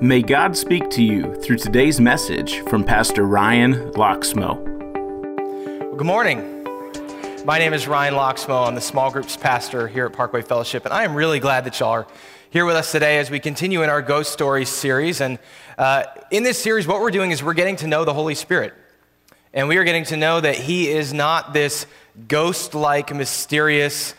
May God speak to you through today's message from Pastor Ryan Loxmo. Well, good morning. My name is Ryan Loxmo. I'm the small groups pastor here at Parkway Fellowship, and I am really glad that y'all are here with us today as we continue in our Ghost Stories series. And uh, in this series, what we're doing is we're getting to know the Holy Spirit. And we are getting to know that He is not this ghost like, mysterious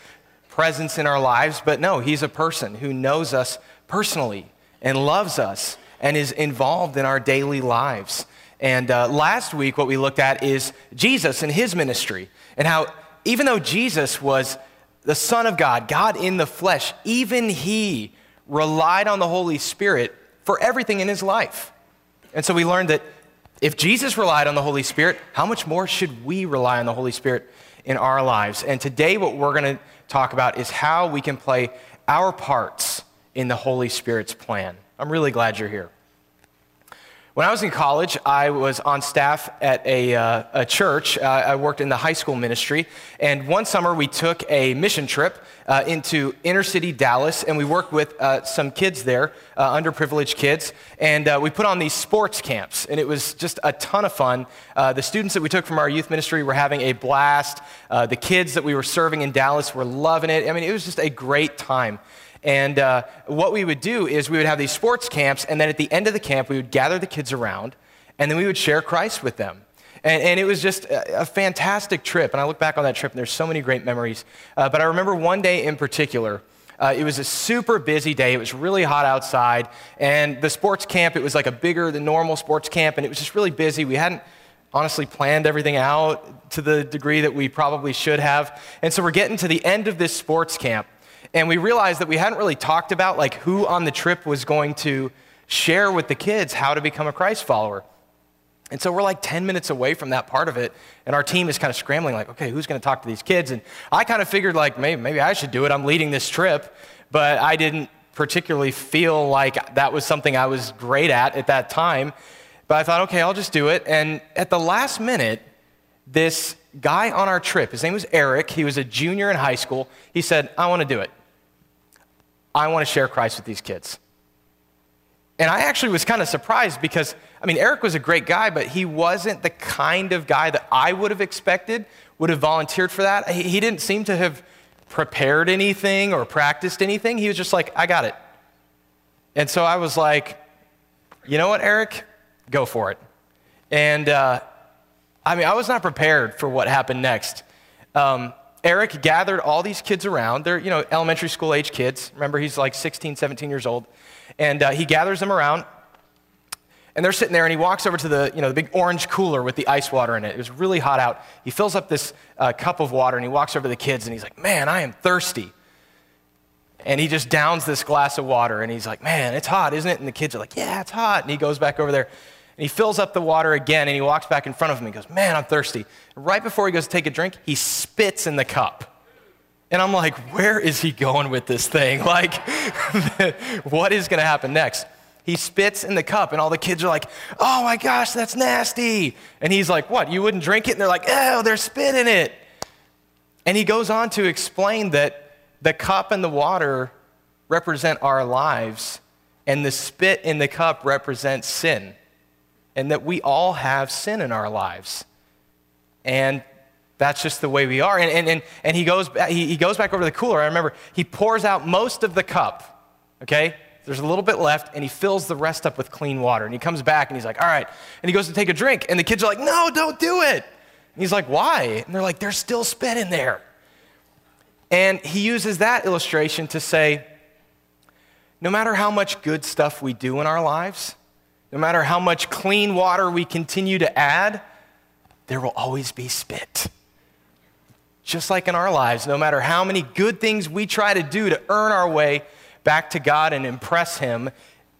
presence in our lives, but no, He's a person who knows us personally and loves us and is involved in our daily lives. And uh, last week, what we looked at is Jesus and his ministry, and how even though Jesus was the Son of God, God in the flesh, even he relied on the Holy Spirit for everything in his life. And so we learned that if Jesus relied on the Holy Spirit, how much more should we rely on the Holy Spirit in our lives? And today, what we're going to talk about is how we can play our parts in the Holy Spirit's plan. I'm really glad you're here. When I was in college, I was on staff at a, uh, a church. Uh, I worked in the high school ministry. And one summer, we took a mission trip uh, into inner city Dallas, and we worked with uh, some kids there, uh, underprivileged kids. And uh, we put on these sports camps, and it was just a ton of fun. the students that we took from our youth ministry were having a blast. the kids that we were serving in Dallas were loving it. I mean, it was just a great time. And uh, what we would do is we would have these sports camps, and then at the end of the camp, we would gather the kids around, and then we would share Christ with them. And, and it was just a, a, fantastic trip. And I look back on that trip, and there's so many great memories. Uh, but I remember one day in particular. Uh, it was a super busy day. It was really hot outside. And the sports camp, it was like a bigger than normal sports camp, and it was just really busy. We hadn't honestly planned everything out to the degree that we probably should have. And so we're getting to the end of this sports camp and we realized that we hadn't really talked about like who on the trip was going to share with the kids how to become a Christ follower. And so we're like 10 minutes away from that part of it, and our team is kind of scrambling, like, okay, who's going to talk to these kids? And I kind of figured, like, maybe, maybe I should do it. I'm leading this trip, but I didn't particularly feel like that was something I was great at at that time. But I thought, okay, I'll just do it. And at the last minute, this guy on our trip, his name was Eric, he was a junior in high school, he said, I want to do it. I want to share Christ with these kids. And I actually was kind of surprised because, I mean, Eric was a great guy, but he wasn't the kind of guy that I would have expected would have volunteered for that. He, didn't seem to have prepared anything or practiced anything. He was just like, I got it. And so I was like, you know what, Eric? Go for it. And uh, I mean, I was not prepared for what happened next. Um, Eric gathered all these kids around. They're, you know, elementary school age kids. Remember, he's like 16, 17 years old. And uh, he gathers them around. And they're sitting there, and he walks over to the, you know, the big orange cooler with the ice water in it. It was really hot out. He fills up this uh, cup of water, and he walks over to the kids, and he's like, Man, I am thirsty. And he just downs this glass of water, and he's like, Man, it's hot, isn't it? And the kids are like, Yeah, it's hot. And he goes back over there. And he fills up the water again and he walks back in front of him and goes, Man, I'm thirsty. right before he goes to take a drink, he spits in the cup. And I'm like, Where is he going with this thing? Like, what is going to happen next? He spits in the cup, and all the kids are like, Oh my gosh, that's nasty. And he's like, What? You wouldn't drink it? And they're like, Oh, they're spitting it. And he goes on to explain that the cup and the water represent our lives, and the spit in the cup represents sin and that we all have sin in our lives. And that's just the way we are. And, and, and, and he, goes, he, he goes back over to the cooler. I remember he pours out most of the cup, okay? There's a little bit left, and he fills the rest up with clean water. And he comes back and he's like, all right. And he goes to take a drink, and the kids are like, no, don't do it. And he's like, why? And they're like, there's still spit in there. And he uses that illustration to say, no matter how much good stuff we do in our lives, no matter how much clean water we continue to add, there will always be spit. Just like in our lives, no matter how many good things we try to do to earn our way back to God and impress Him,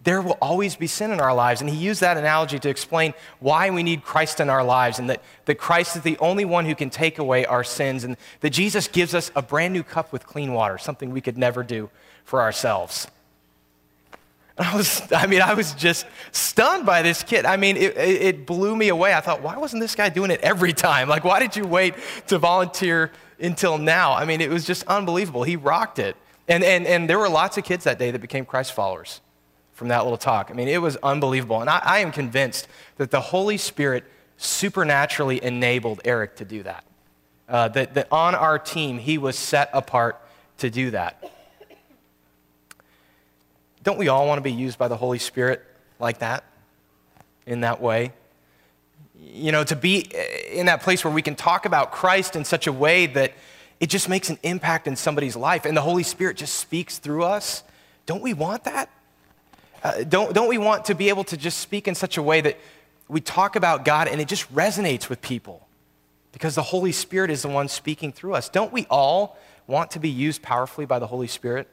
there will always be sin in our lives. And he used that analogy to explain why we need Christ in our lives and that, that Christ is the only one who can take away our sins and that Jesus gives us a brand new cup with clean water, something we could never do for ourselves. I was, I mean, I was just stunned by this kid. I mean, it, it blew me away. I thought, why wasn't this guy doing it every time? Like, why did you wait to volunteer until now? I mean, it was just unbelievable. He rocked it. And, and, and there were lots of kids that day that became Christ followers from that little talk. I mean, it was unbelievable. And I, I am convinced that the Holy Spirit supernaturally enabled Eric to do that. Uh, that, that on our team, he was set apart to do that. Don't we all want to be used by the Holy Spirit like that, in that way? You know, to be in that place where we can talk about Christ in such a way that it just makes an impact in somebody's life and the Holy Spirit just speaks through us. Don't we want that? Uh, don't, don't we want to be able to just speak in such a way that we talk about God and it just resonates with people? Because the Holy Spirit is the one speaking through us. Don't we all want to be used powerfully by the Holy Spirit?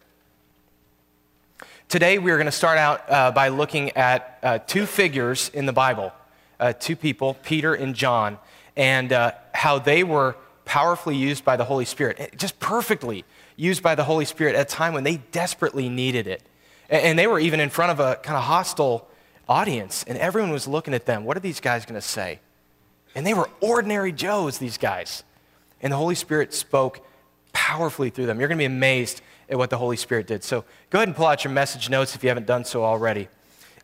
Today, we are going to start out uh, by looking at uh, two figures in the Bible, uh, two people, Peter and John, and uh, how they were powerfully used by the Holy Spirit, eh, just perfectly used by the Holy Spirit at a time when they desperately needed it. And they were even in front of a kind of hostile audience, and everyone was looking at them. What are these guys going to say? And they were ordinary Joes, these guys. And the Holy Spirit spoke powerfully through them. You're going to be amazed at what the Holy Spirit did. So go ahead and pull out your message notes if you haven't done so already.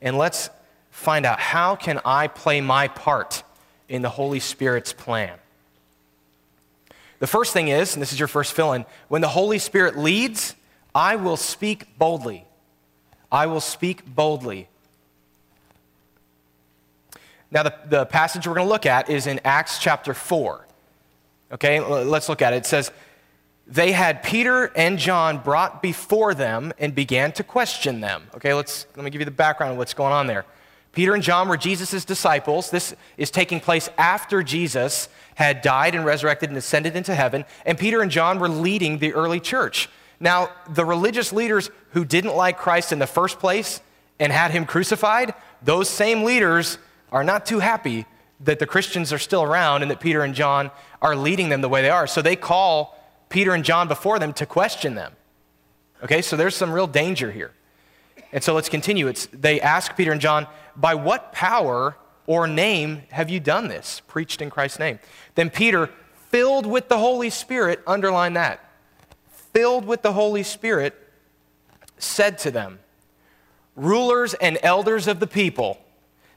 And let's find out how can I play my part in the Holy Spirit's plan. The first thing is, and this is your first fill in, when the Holy Spirit leads, I will speak boldly. I will speak boldly. Now, the, the passage we're going to look at is in Acts chapter 4. Okay, let's look at it. It says, they had Peter and John brought before them and began to question them. Okay, let's, let me give you the background of what's going on there. Peter and John were Jesus' disciples. This is taking place after Jesus had died and resurrected and ascended into heaven. And Peter and John were leading the early church. Now, the religious leaders who didn't like Christ in the first place and had him crucified, those same leaders are not too happy that the Christians are still around and that Peter and John are leading them the way they are. So they call Peter and John before them to question them. Okay, so there's some real danger here. And so let's continue. It's, they ask Peter and John, By what power or name have you done this? Preached in Christ's name. Then Peter, filled with the Holy Spirit, underline that, filled with the Holy Spirit, said to them, Rulers and elders of the people,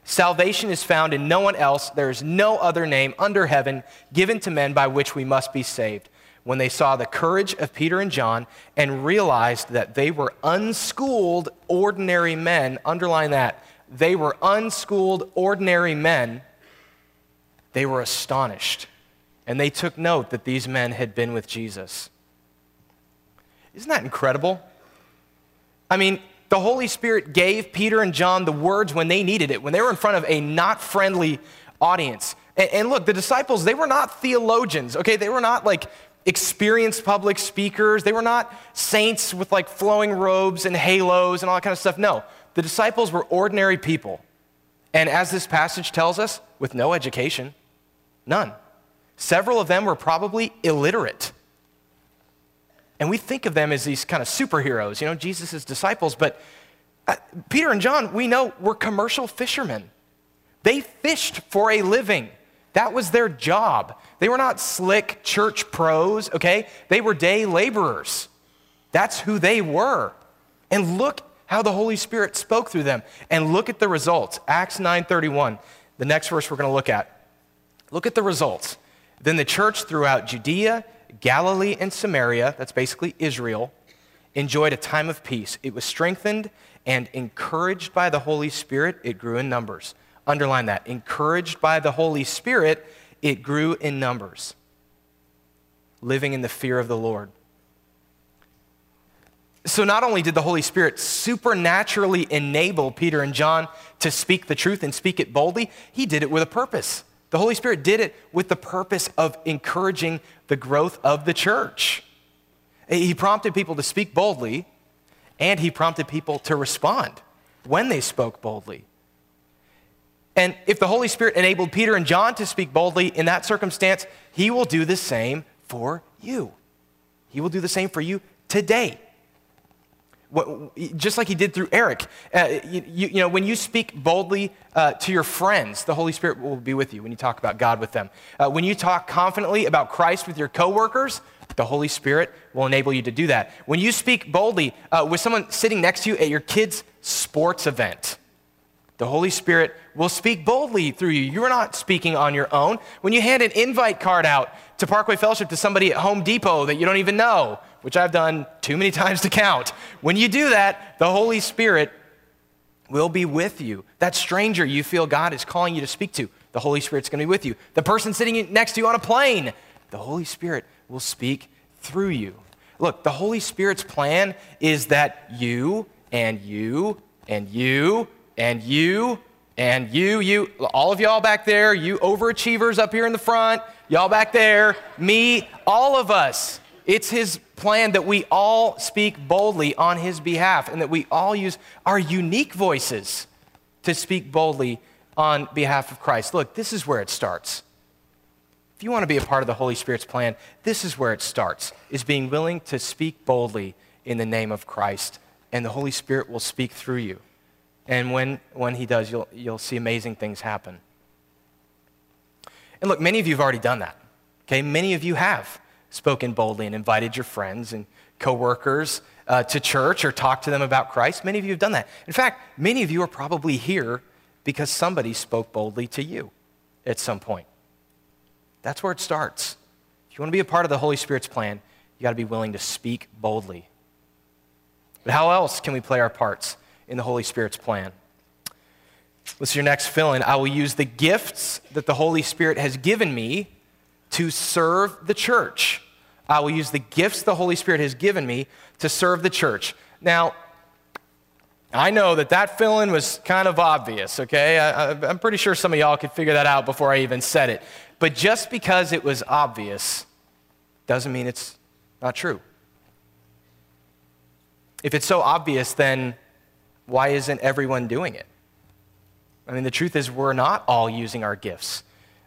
salvation is found in no one else. There is no other name under heaven given to men by which we must be saved when they saw the courage of Peter and John and realized that they were unschooled, ordinary men. Underline that. They were unschooled, ordinary men. They were astonished. And they took note that these men had been with Jesus. Isn't that incredible? I mean, the Holy Spirit gave Peter and John the words when they needed it, when they were in front of a not friendly audience. And, look, the disciples, they were not theologians, okay? They were not like experienced public speakers. They were not saints with like flowing robes and halos and all that kind of stuff. No, the disciples were ordinary people. And as this passage tells us, with no education, none. Several of them were probably illiterate. And we think of them as these kind of superheroes, you know, Jesus' disciples. But uh, Peter and John, we know, were commercial fishermen. They fished for a living. That was their job. They were not slick church pros, okay? They were day laborers. That's who they were. And look how the Holy Spirit spoke through them. And look at the results. Acts 9:31, the next verse we're going to look at. Look at the results. Then the church throughout Judea, Galilee, and Samaria, that's basically Israel, enjoyed a time of peace. It was strengthened and encouraged by the Holy Spirit, it grew in numbers. Underline that. Encouraged by the Holy Spirit, it grew in numbers, living in the fear of the Lord. So, not only did the Holy Spirit supernaturally enable Peter and John to speak the truth and speak it boldly, he did it with a purpose. The Holy Spirit did it with the purpose of encouraging the growth of the church. He prompted people to speak boldly, and he prompted people to respond when they spoke boldly. And if the Holy Spirit enabled Peter and John to speak boldly in that circumstance, he will do the same for you. He will do the same for you today. What, just like he did through Eric. Uh, you, you, know, when you speak boldly uh, to your friends, the Holy Spirit will be with you when you talk about God with them. Uh, when you talk confidently about Christ with your coworkers, the Holy Spirit will enable you to do that. When you speak boldly uh, with someone sitting next to you at your kids' sports event. The Holy Spirit will speak boldly through you. You're not speaking on your own. When you hand an invite card out to Parkway Fellowship to somebody at Home Depot that you don't even know, which I've done too many times to count, when you do that, the Holy Spirit will be with you. That stranger you feel God is calling you to speak to, the Holy Spirit's going to be with you. The person sitting next to you on a plane, the Holy Spirit will speak through you. Look, the Holy Spirit's plan is that you and you and you and you and you, you, all of y'all back there, you overachievers up here in the front, y'all back there, me, all of us. It's his plan that we all speak boldly on his behalf and that we all use our unique voices to speak boldly on behalf of Christ. Look, this is where it starts. If you want to be a part of the Holy Spirit's plan, this is where it starts, is being willing to speak boldly in the name of Christ, and the Holy Spirit will speak through you. And when, when he does, you'll, you'll see amazing things happen. And look, many of you have already done that. Okay, many of you have spoken boldly and invited your friends and coworkers uh, to church or talked to them about Christ. Many of you have done that. In fact, many of you are probably here because somebody spoke boldly to you at some point. That's where it starts. If you want to be a part of the Holy Spirit's plan, you got to be willing to speak boldly. But how else can we play our parts in the Holy Spirit's plan? What's your next fill in? I will use the gifts that the Holy Spirit has given me to serve the church. I will use the gifts the Holy Spirit has given me to serve the church. Now, I know that that fill in was kind of obvious, okay? I, am pretty sure some of y'all could figure that out before I even said it. But just because it was obvious doesn't mean it's not true. If it's so obvious, then why isn't everyone doing it? I mean, the truth is, we're not all using our gifts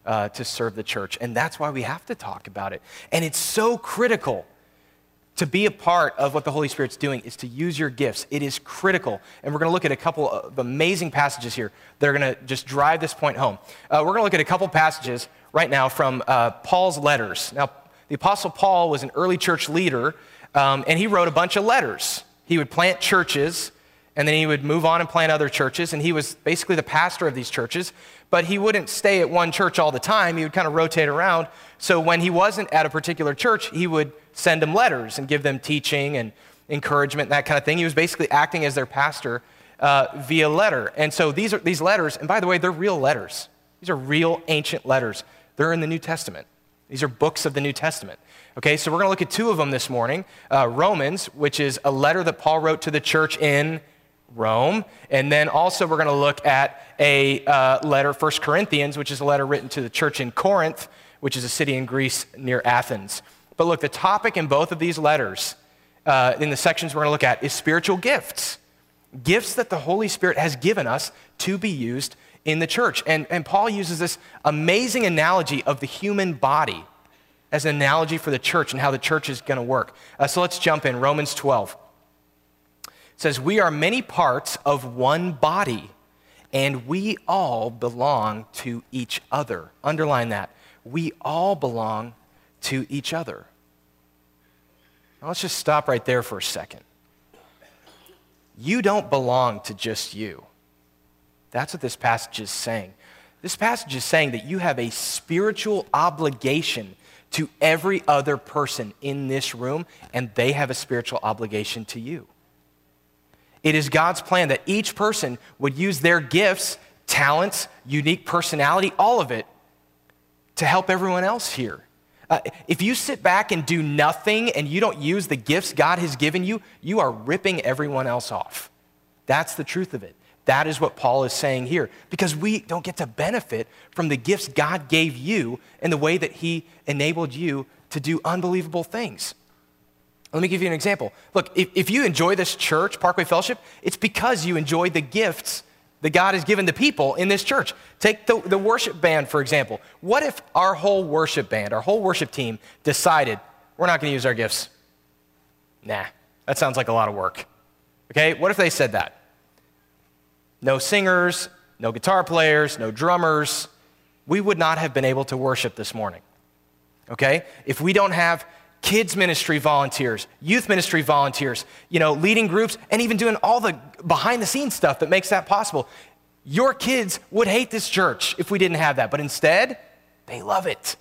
uh, to serve the church, and that's why we have to talk about it. And it's so critical to be a part of what the Holy Spirit's doing is to use your gifts. It is critical. And we're going to look at a couple of amazing passages here that are going to just drive this point home. Uh, we're going to look at a couple passages right now from uh, Paul's letters. Now, the Apostle Paul was an early church leader, um, and he wrote a bunch of letters. He would plant churches, and then he would move on and plant other churches, and he was basically the pastor of these churches. But he wouldn't stay at one church all the time, he would kind of rotate around. So when he wasn't at a particular church, he would send them letters and give them teaching and encouragement and that kind of thing. He was basically acting as their pastor uh, via letter. And so these, are, these letters, and by the way, they're real letters. These are real ancient letters. They're in the New Testament. These are books of the New Testament. Okay, so we're going to look at two of them this morning uh, Romans, which is a letter that Paul wrote to the church in Rome. And then also we're going to look at a uh, letter, 1 Corinthians, which is a letter written to the church in Corinth, which is a city in Greece near Athens. But look, the topic in both of these letters, uh, in the sections we're going to look at, is spiritual gifts. Gifts that the Holy Spirit has given us to be used in the church. And, and Paul uses this amazing analogy of the human body as an analogy for the church and how the church is going to work. Uh, so let's jump in. Romans 12 it says, We are many parts of one body, and we all belong to each other. Underline that. We all belong to each other. Now let's just stop right there for a second. You don't belong to just you. That's what this passage is saying. This passage is saying that you have a spiritual obligation to every other person in this room, and they have a spiritual obligation to you. It is God's plan that each person would use their gifts, talents, unique personality, all of it, to help everyone else here. Uh, if you sit back and do nothing and you don't use the gifts God has given you, you are ripping everyone else off. That's the truth of it. That is what Paul is saying here. Because we don't get to benefit from the gifts God gave you and the way that He enabled you to do unbelievable things. Let me give you an example. Look, if, if you enjoy this church, Parkway Fellowship, it's because you enjoy the gifts that God has given the people in this church. Take the, the worship band, for example. What if our whole worship band, our whole worship team decided we're not going to use our gifts? Nah, that sounds like a lot of work. Okay, what if they said that? no singers, no guitar players, no drummers, we would not have been able to worship this morning. Okay? If we don't have kids ministry volunteers, youth ministry volunteers, you know, leading groups, and even doing all the behind the scenes stuff that makes that possible. Your kids would hate this church if we didn't have that, but instead, they love it.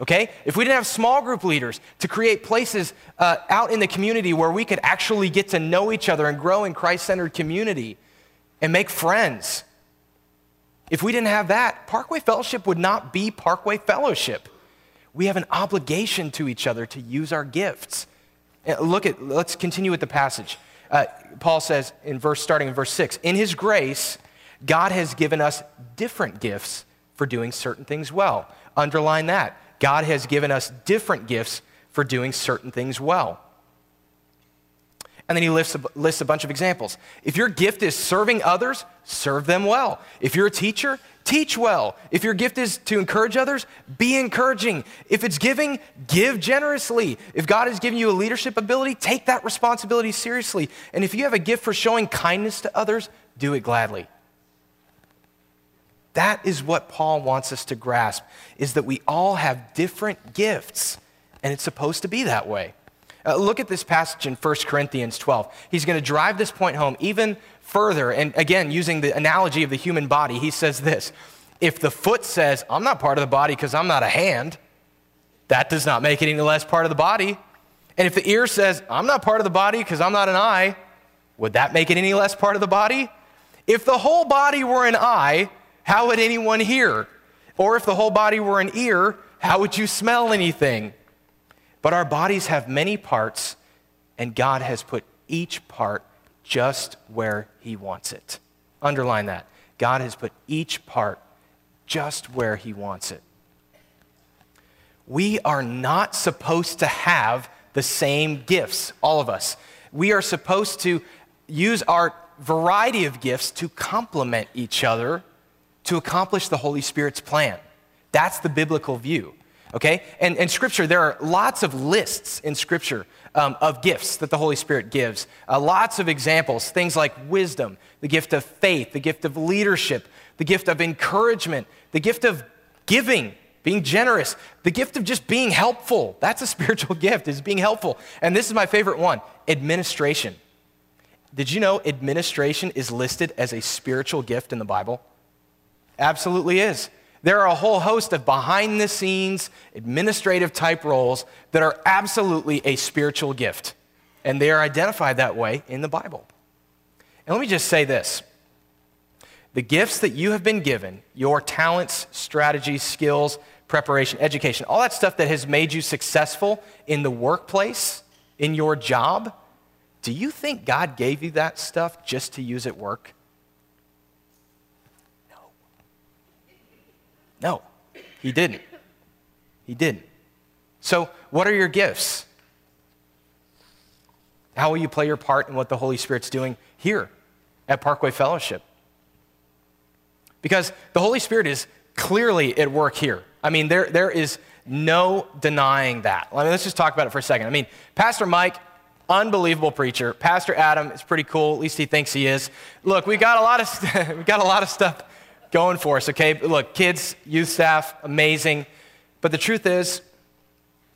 Okay? If we didn't have small group leaders to create places uh, out in the community where we could actually get to know each other and grow in Christ centered community and make friends, if we didn't have that, Parkway Fellowship would not be Parkway Fellowship. We have an obligation to each other to use our gifts. Look at, let's continue with the passage. Uh, Paul says in verse, starting in verse 6, in his grace, God has given us different gifts for doing certain things well. Underline that. God has given us different gifts for doing certain things well. And then he lists a, lists a bunch of examples. If your gift is serving others, serve them well. If you're a teacher, teach well. If your gift is to encourage others, be encouraging. If it's giving, give generously. If God has given you a leadership ability, take that responsibility seriously. And if you have a gift for showing kindness to others, do it gladly. That is what Paul wants us to grasp is that we all have different gifts and it's supposed to be that way. Uh, look at this passage in 1 Corinthians 12. He's going to drive this point home even further. And again, using the analogy of the human body, he says this If the foot says, I'm not part of the body because I'm not a hand, that does not make it any less part of the body. And if the ear says, I'm not part of the body because I'm not an eye, would that make it any less part of the body? If the whole body were an eye, how would anyone hear? Or if the whole body were an ear, how would you smell anything? But our bodies have many parts, and God has put each part just where He wants it. Underline that. God has put each part just where He wants it. We are not supposed to have the same gifts, all of us. We are supposed to use our variety of gifts to complement each other to accomplish the Holy Spirit's plan. That's the biblical view okay? And in Scripture, there are lots of lists in Scripture um, of gifts that the Holy Spirit gives. Uh, lots of examples, things like wisdom, the gift of faith, the gift of leadership, the gift of encouragement, the gift of giving, being generous, the gift of just being helpful. That's a spiritual gift, is being helpful. And this is my favorite one administration. Did you know administration is listed as a spiritual gift in the Bible? Absolutely is. There are a whole host of behind the scenes administrative type roles that are absolutely a spiritual gift. And they are identified that way in the Bible. And let me just say this the gifts that you have been given, your talents, strategies, skills, preparation, education, all that stuff that has made you successful in the workplace, in your job, do you think God gave you that stuff just to use at work? No, he didn't. He didn't. So, what are your gifts? How will you play your part in what the Holy Spirit's doing here at Parkway Fellowship? Because the Holy Spirit is clearly at work here. I mean, there, there is no denying that. I mean, let's just talk about it for a second. I mean, Pastor Mike, unbelievable preacher. Pastor Adam is pretty cool. At least he thinks he is. Look, we got a lot of we got a lot of stuff going for us, okay? Look, kids, youth staff, amazing. But the truth is,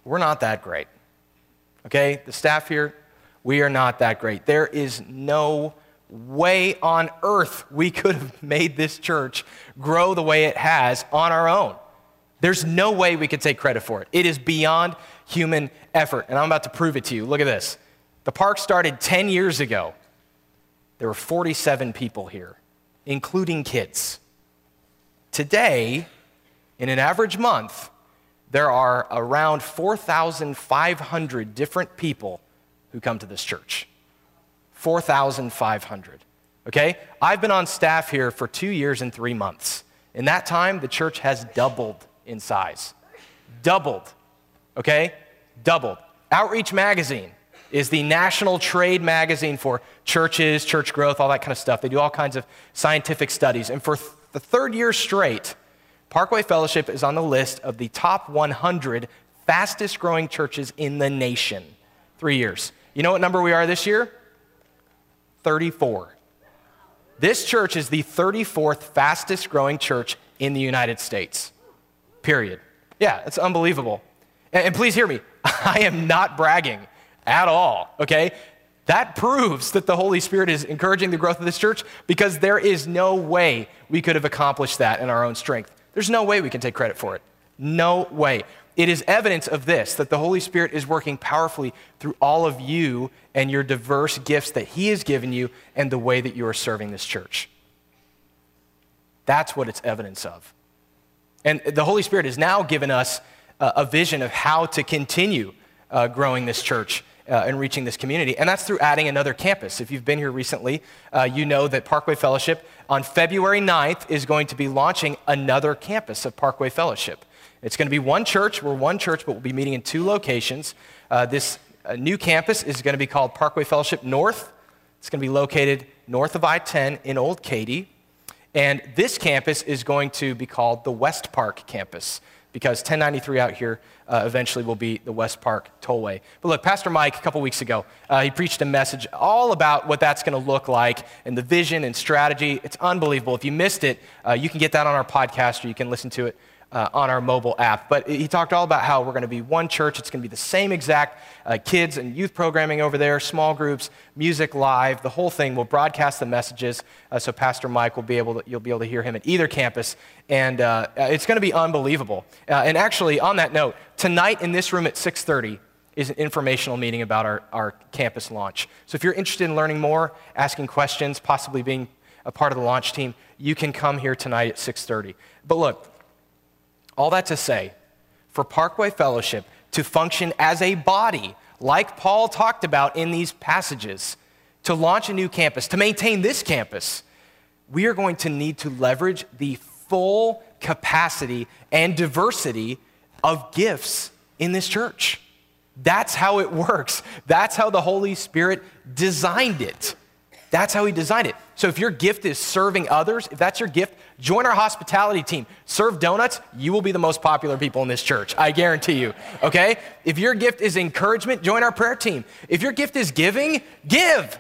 we're not that great, okay? The staff here, we are not that great. There is no way on earth we could have made this church grow the way it has on our own. There's no way we could take credit for it. It is beyond human effort. And I'm about to prove it to you. Look at this. The park started 10 years ago. There were 47 people here, including kids. Today, in an average month, there are around 4,500 different people who come to this church. 4,500. Okay? I've been on staff here for two years and three months. In that time, the church has doubled in size. Doubled. Okay? Doubled. Outreach Magazine is the national trade magazine for churches, church growth, all that kind of stuff. They do all kinds of scientific studies. And for the third year straight, Parkway Fellowship is on the list of the top 100 fastest growing churches in the nation. Three years. You know what number we are this year? 34. This church is the 34th fastest growing church in the United States. Period. Yeah, it's unbelievable. And, and please hear me. I am not bragging at all, okay? That proves that the Holy Spirit is encouraging the growth of this church because there is no way we could have accomplished that in our own strength. There's no way we can take credit for it. No way. It is evidence of this that the Holy Spirit is working powerfully through all of you and your diverse gifts that He has given you and the way that you are serving this church. That's what it's evidence of. And the Holy Spirit has now given us a vision of how to continue uh, growing this church uh, and reaching this community. And that's through adding another campus. If you've been here recently, uh, you know that Parkway Fellowship on February 9th is going to be launching another campus of Parkway Fellowship. It's going to be one church. We're one church, but we'll be meeting in two locations. Uh, this uh, new campus is going to be called Parkway Fellowship North. It's going to be located north of I 10 in Old Katy. And this campus is going to be called the West Park campus because 1093 out here uh, eventually will be the West Park Tollway. But look, Pastor Mike, a couple weeks ago, uh, he preached a message all about what that's going to look like and the vision and strategy. It's unbelievable. If you missed it, uh, you can get that on our podcast or you can listen to it uh, on our mobile app. But he talked all about how we're going to be one church. It's going to be the same exact uh, kids and youth programming over there, small groups, music live, the whole thing. We'll broadcast the messages. Uh, so Pastor Mike will be able to, you'll be able to hear him at either campus. And uh, it's going to be unbelievable. Uh, and actually, on that note, tonight in this room at 630, is an informational meeting about our, our campus launch. So if you're interested in learning more, asking questions, possibly being a part of the launch team, you can come here tonight at 6:30. But look, all that to say, for Parkway Fellowship to function as a body, like Paul talked about in these passages, to launch a new campus, to maintain this campus, we are going to need to leverage the full capacity and diversity of gifts in this church. That's how it works. That's how the Holy Spirit designed it. That's how He designed it. So if your gift is serving others, if that's your gift, Join our hospitality team. Serve donuts, you will be the most popular people in this church. I guarantee you. Okay? If your gift is encouragement, join our prayer team. If your gift is giving, give.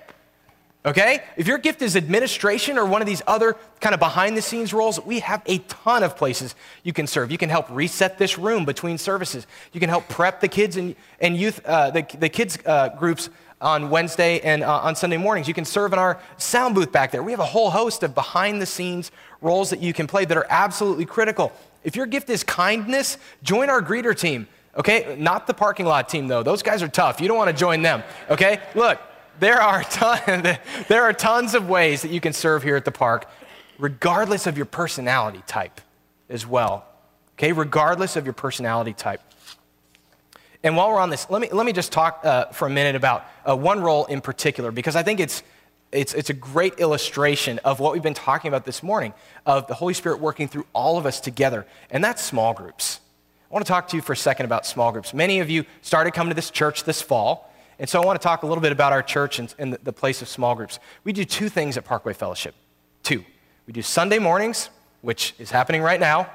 Okay? If your gift is administration or one of these other kind of behind the scenes roles, we have a ton of places you can serve. You can help reset this room between services. You can help prep the kids and, and youth, uh, the, the kids uh, groups on Wednesday and uh, on Sunday mornings. You can serve in our sound booth back there. We have a whole host of behind the scenes roles that you can play that are absolutely critical. If your gift is kindness, join our greeter team. Okay? Not the parking lot team, though. Those guys are tough. You don't want to join them. Okay? Look, there are, ton, there are tons of ways that you can serve here at the park, regardless of your personality type as well. Okay? Regardless of your personality type. And while we're on this, let me, let me just talk uh, for a minute about uh, one role in particular, because I think it's, it's, it's a great illustration of what we've been talking about this morning of the Holy Spirit working through all of us together, and that's small groups. I want to talk to you for a second about small groups. Many of you started coming to this church this fall, and so I want to talk a little bit about our church and, and the, the place of small groups. We do two things at Parkway Fellowship. Two. We do Sunday mornings, which is happening right now,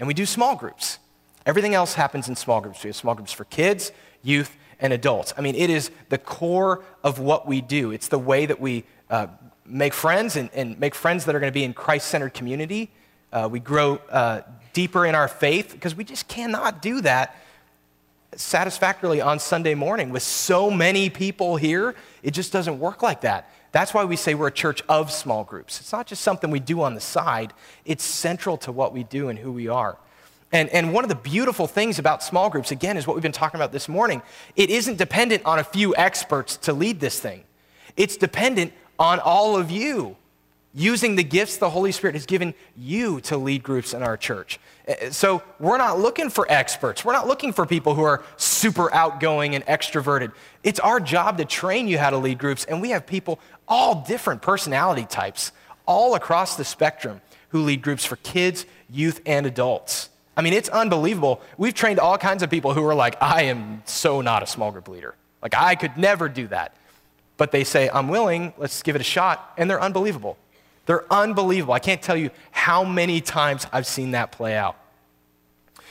and we do small groups. Everything else happens in small groups. We have small groups for kids, youth, and adults. I mean, it is the core of what we do. It's the way that we uh, make friends and, and, make friends that are going to be in Christ centered community. Uh, we grow uh, deeper in our faith because we just cannot do that satisfactorily on Sunday morning with so many people here. It just doesn't work like that. That's why we say we're a church of small groups. It's not just something we do on the side, it's central to what we do and who we are. And, and one of the beautiful things about small groups, again, is what we've been talking about this morning. It isn't dependent on a few experts to lead this thing, it's dependent on all of you using the gifts the Holy Spirit has given you to lead groups in our church. Uh, so we're not looking for experts. We're not looking for people who are super outgoing and extroverted. It's our job to train you how to lead groups, and we have people, all different personality types, all across the spectrum, who lead groups for kids, youth, and adults. I mean, it's unbelievable. We've trained all kinds of people who are like, I am so not a small group leader. Like, I could never do that. But they say, I'm willing, let's give it a shot, and they're unbelievable. They're unbelievable. I can't tell you how many times I've seen that play out.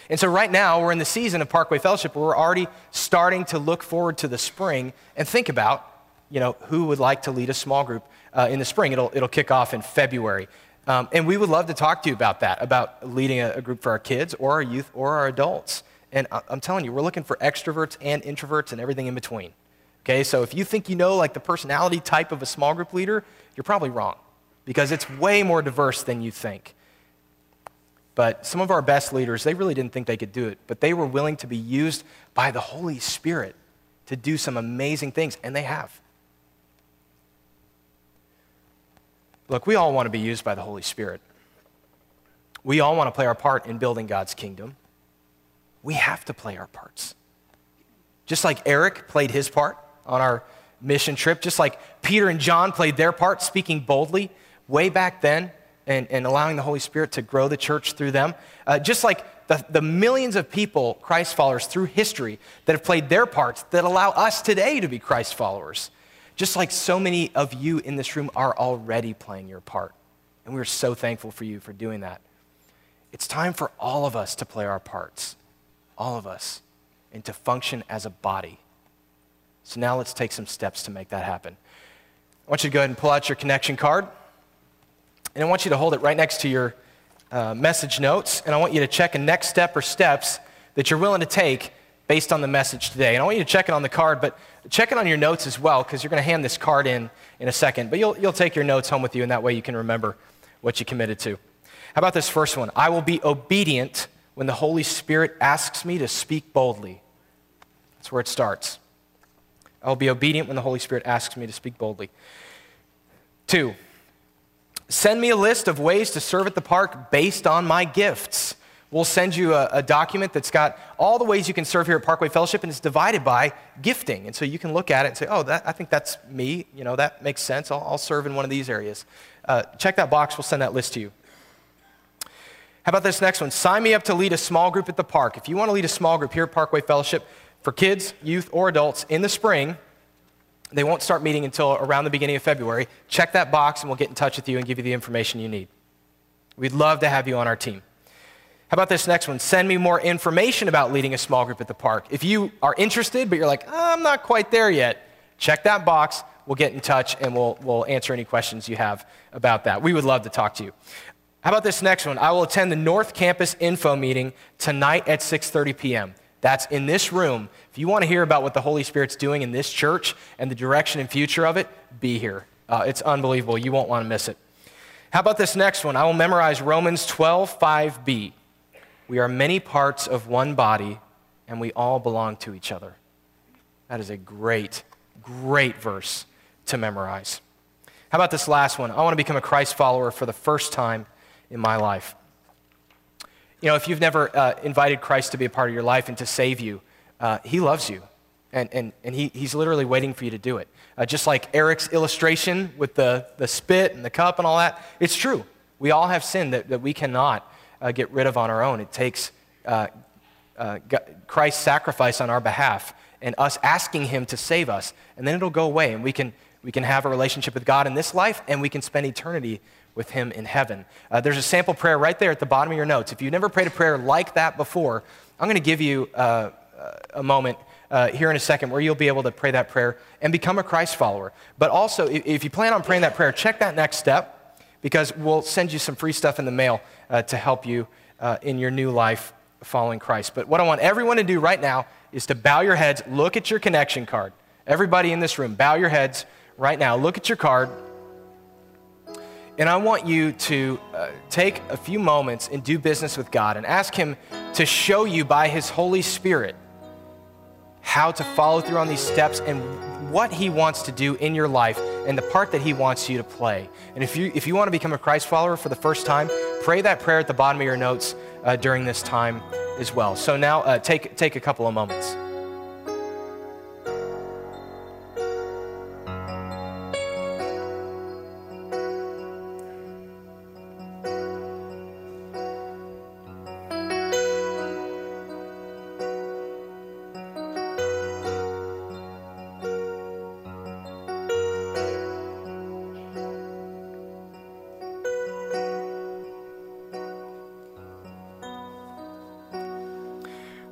And so, right now, we're in the season of Parkway Fellowship where we're already starting to look forward to the spring and think about, you know, who would like to lead a small group uh, in the spring. It'll, it'll kick off in February. Um, and we would love to talk to you about that, about leading a, a, group for our kids or our youth or our adults. And I'm telling you, we're looking for extroverts and introverts and everything in between. Okay, so if you think you know like the personality type of a small group leader, you're probably wrong because it's way more diverse than you think. But some of our best leaders, they really didn't think they could do it, but they were willing to be used by the Holy Spirit to do some amazing things, and they have. Look, we all want to be used by the Holy Spirit. We all want to play our part in building God's kingdom. We have to play our parts. Just like Eric played his part on our mission trip, just like Peter and John played their part speaking boldly way back then and, and allowing the Holy Spirit to grow the church through them. Uh, just like the, the millions of people, Christ followers through history, that have played their parts that allow us today to be Christ followers. Just like so many of you in this room are already playing your part. And we're so thankful for you for doing that. It's time for all of us to play our parts, all of us, and to function as a body. So now let's take some steps to make that happen. I want you to go ahead and pull out your connection card. And I want you to hold it right next to your uh, message notes. And I want you to check a next step or steps that you're willing to take based on the message today. And I want you to check it on the card, but check it on your notes as well, because you're going to hand this card in in a second. But you'll, you'll take your notes home with you, and that way you can remember what you committed to. How about this first one? I will be obedient when the Holy Spirit asks me to speak boldly. That's where it starts. I will be obedient when the Holy Spirit asks me to speak boldly. Two, send me a list of ways to serve at the park based on my gifts. We'll send you a, a, document that's got all the ways you can serve here at Parkway Fellowship, and it's divided by gifting. And so you can look at it and say, oh, that, I think that's me. You know, that makes sense. I'll, I'll serve in one of these areas. Uh, check that box. We'll send that list to you. How about this next one? Sign me up to lead a small group at the park. If you want to lead a small group here at Parkway Fellowship for kids, youth, or adults in the spring, they won't start meeting until around the beginning of February. Check that box and we'll get in touch with you and give you the information you need. We'd love to have you on our team. How about this next one? Send me more information about leading a small group at the park. If you are interested, but you're like, oh, I'm not quite there yet, check that box. We'll get in touch and we'll, we'll answer any questions you have about that. We would love to talk to you. How about this next one? I will attend the North Campus info meeting tonight at 6:30 p.m. That's in this room. If you want to hear about what the Holy Spirit's doing in this church and the direction and future of it, be here. Uh, it's unbelievable. You won't want to miss it. How about this next one? I will memorize Romans 12, 5b. We are many parts of one body, and we all belong to each other. That is a great, great verse to memorize. How about this last one? I want to become a Christ follower for the first time in my life. You know, if you've never uh, invited Christ to be a part of your life and to save you, uh, He loves you. And, and, and he, He's literally waiting for you to do it. Uh, just like Eric's illustration with the, the spit and the cup and all that, it's true. We all have sin that, that we cannot uh, get rid of on our own. It takes uh, uh, Christ's sacrifice on our behalf and us asking Him to save us. And then it'll go away, and we can, we can have a relationship with God in this life, and we can spend eternity with him in heaven. Uh, there's a sample prayer right there at the bottom of your notes. If you've never prayed a prayer like that before, I'm going to give you uh, a moment uh, here in a second where you'll be able to pray that prayer and become a Christ follower. But also, if, if you plan on praying that prayer, check that next step because we'll send you some free stuff in the mail uh, to help you uh, in your new life following Christ. But what I want everyone to do right now is to bow your heads, look at your connection card. Everybody in this room, bow your heads right now. Look at your card. And I want you to uh, take a few moments and do business with God and ask Him to show you by His Holy Spirit how to follow through on these steps and what He wants to do in your life and the part that He wants you to play. And if you, if you want to become a Christ follower for the first time, pray that prayer at the bottom of your notes uh, during this time as well. So now uh, take, take a couple of moments.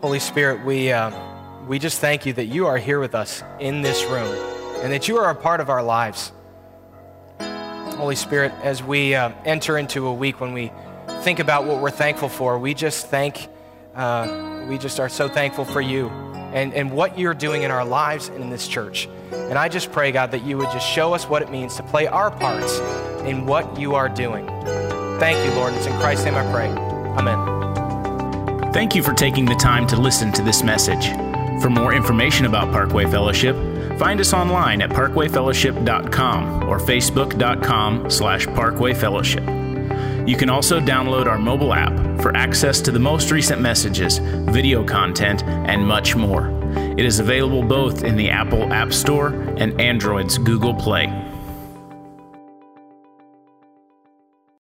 Holy Spirit, we, uh, we just thank you that you are here with us in this room and that you are a part of our lives. Holy Spirit, as we uh, enter into a week when we think about what we're thankful for, we just thank uh, we just are so thankful for you and, and what you're doing in our lives and in this church. And I just pray, God, that you would just show us what it means to play our parts in what you are doing. Thank you, Lord. It's in Christ's name I pray. Amen. Thank you for taking the time to listen to this message. For more information about Parkway Fellowship, find us online at parkwayfellowship.com or facebook.com slash parkwayfellowship. You can also download our mobile app for access to the most recent messages, video content, and much more. It is available both in the Apple App Store and Android's Google Play.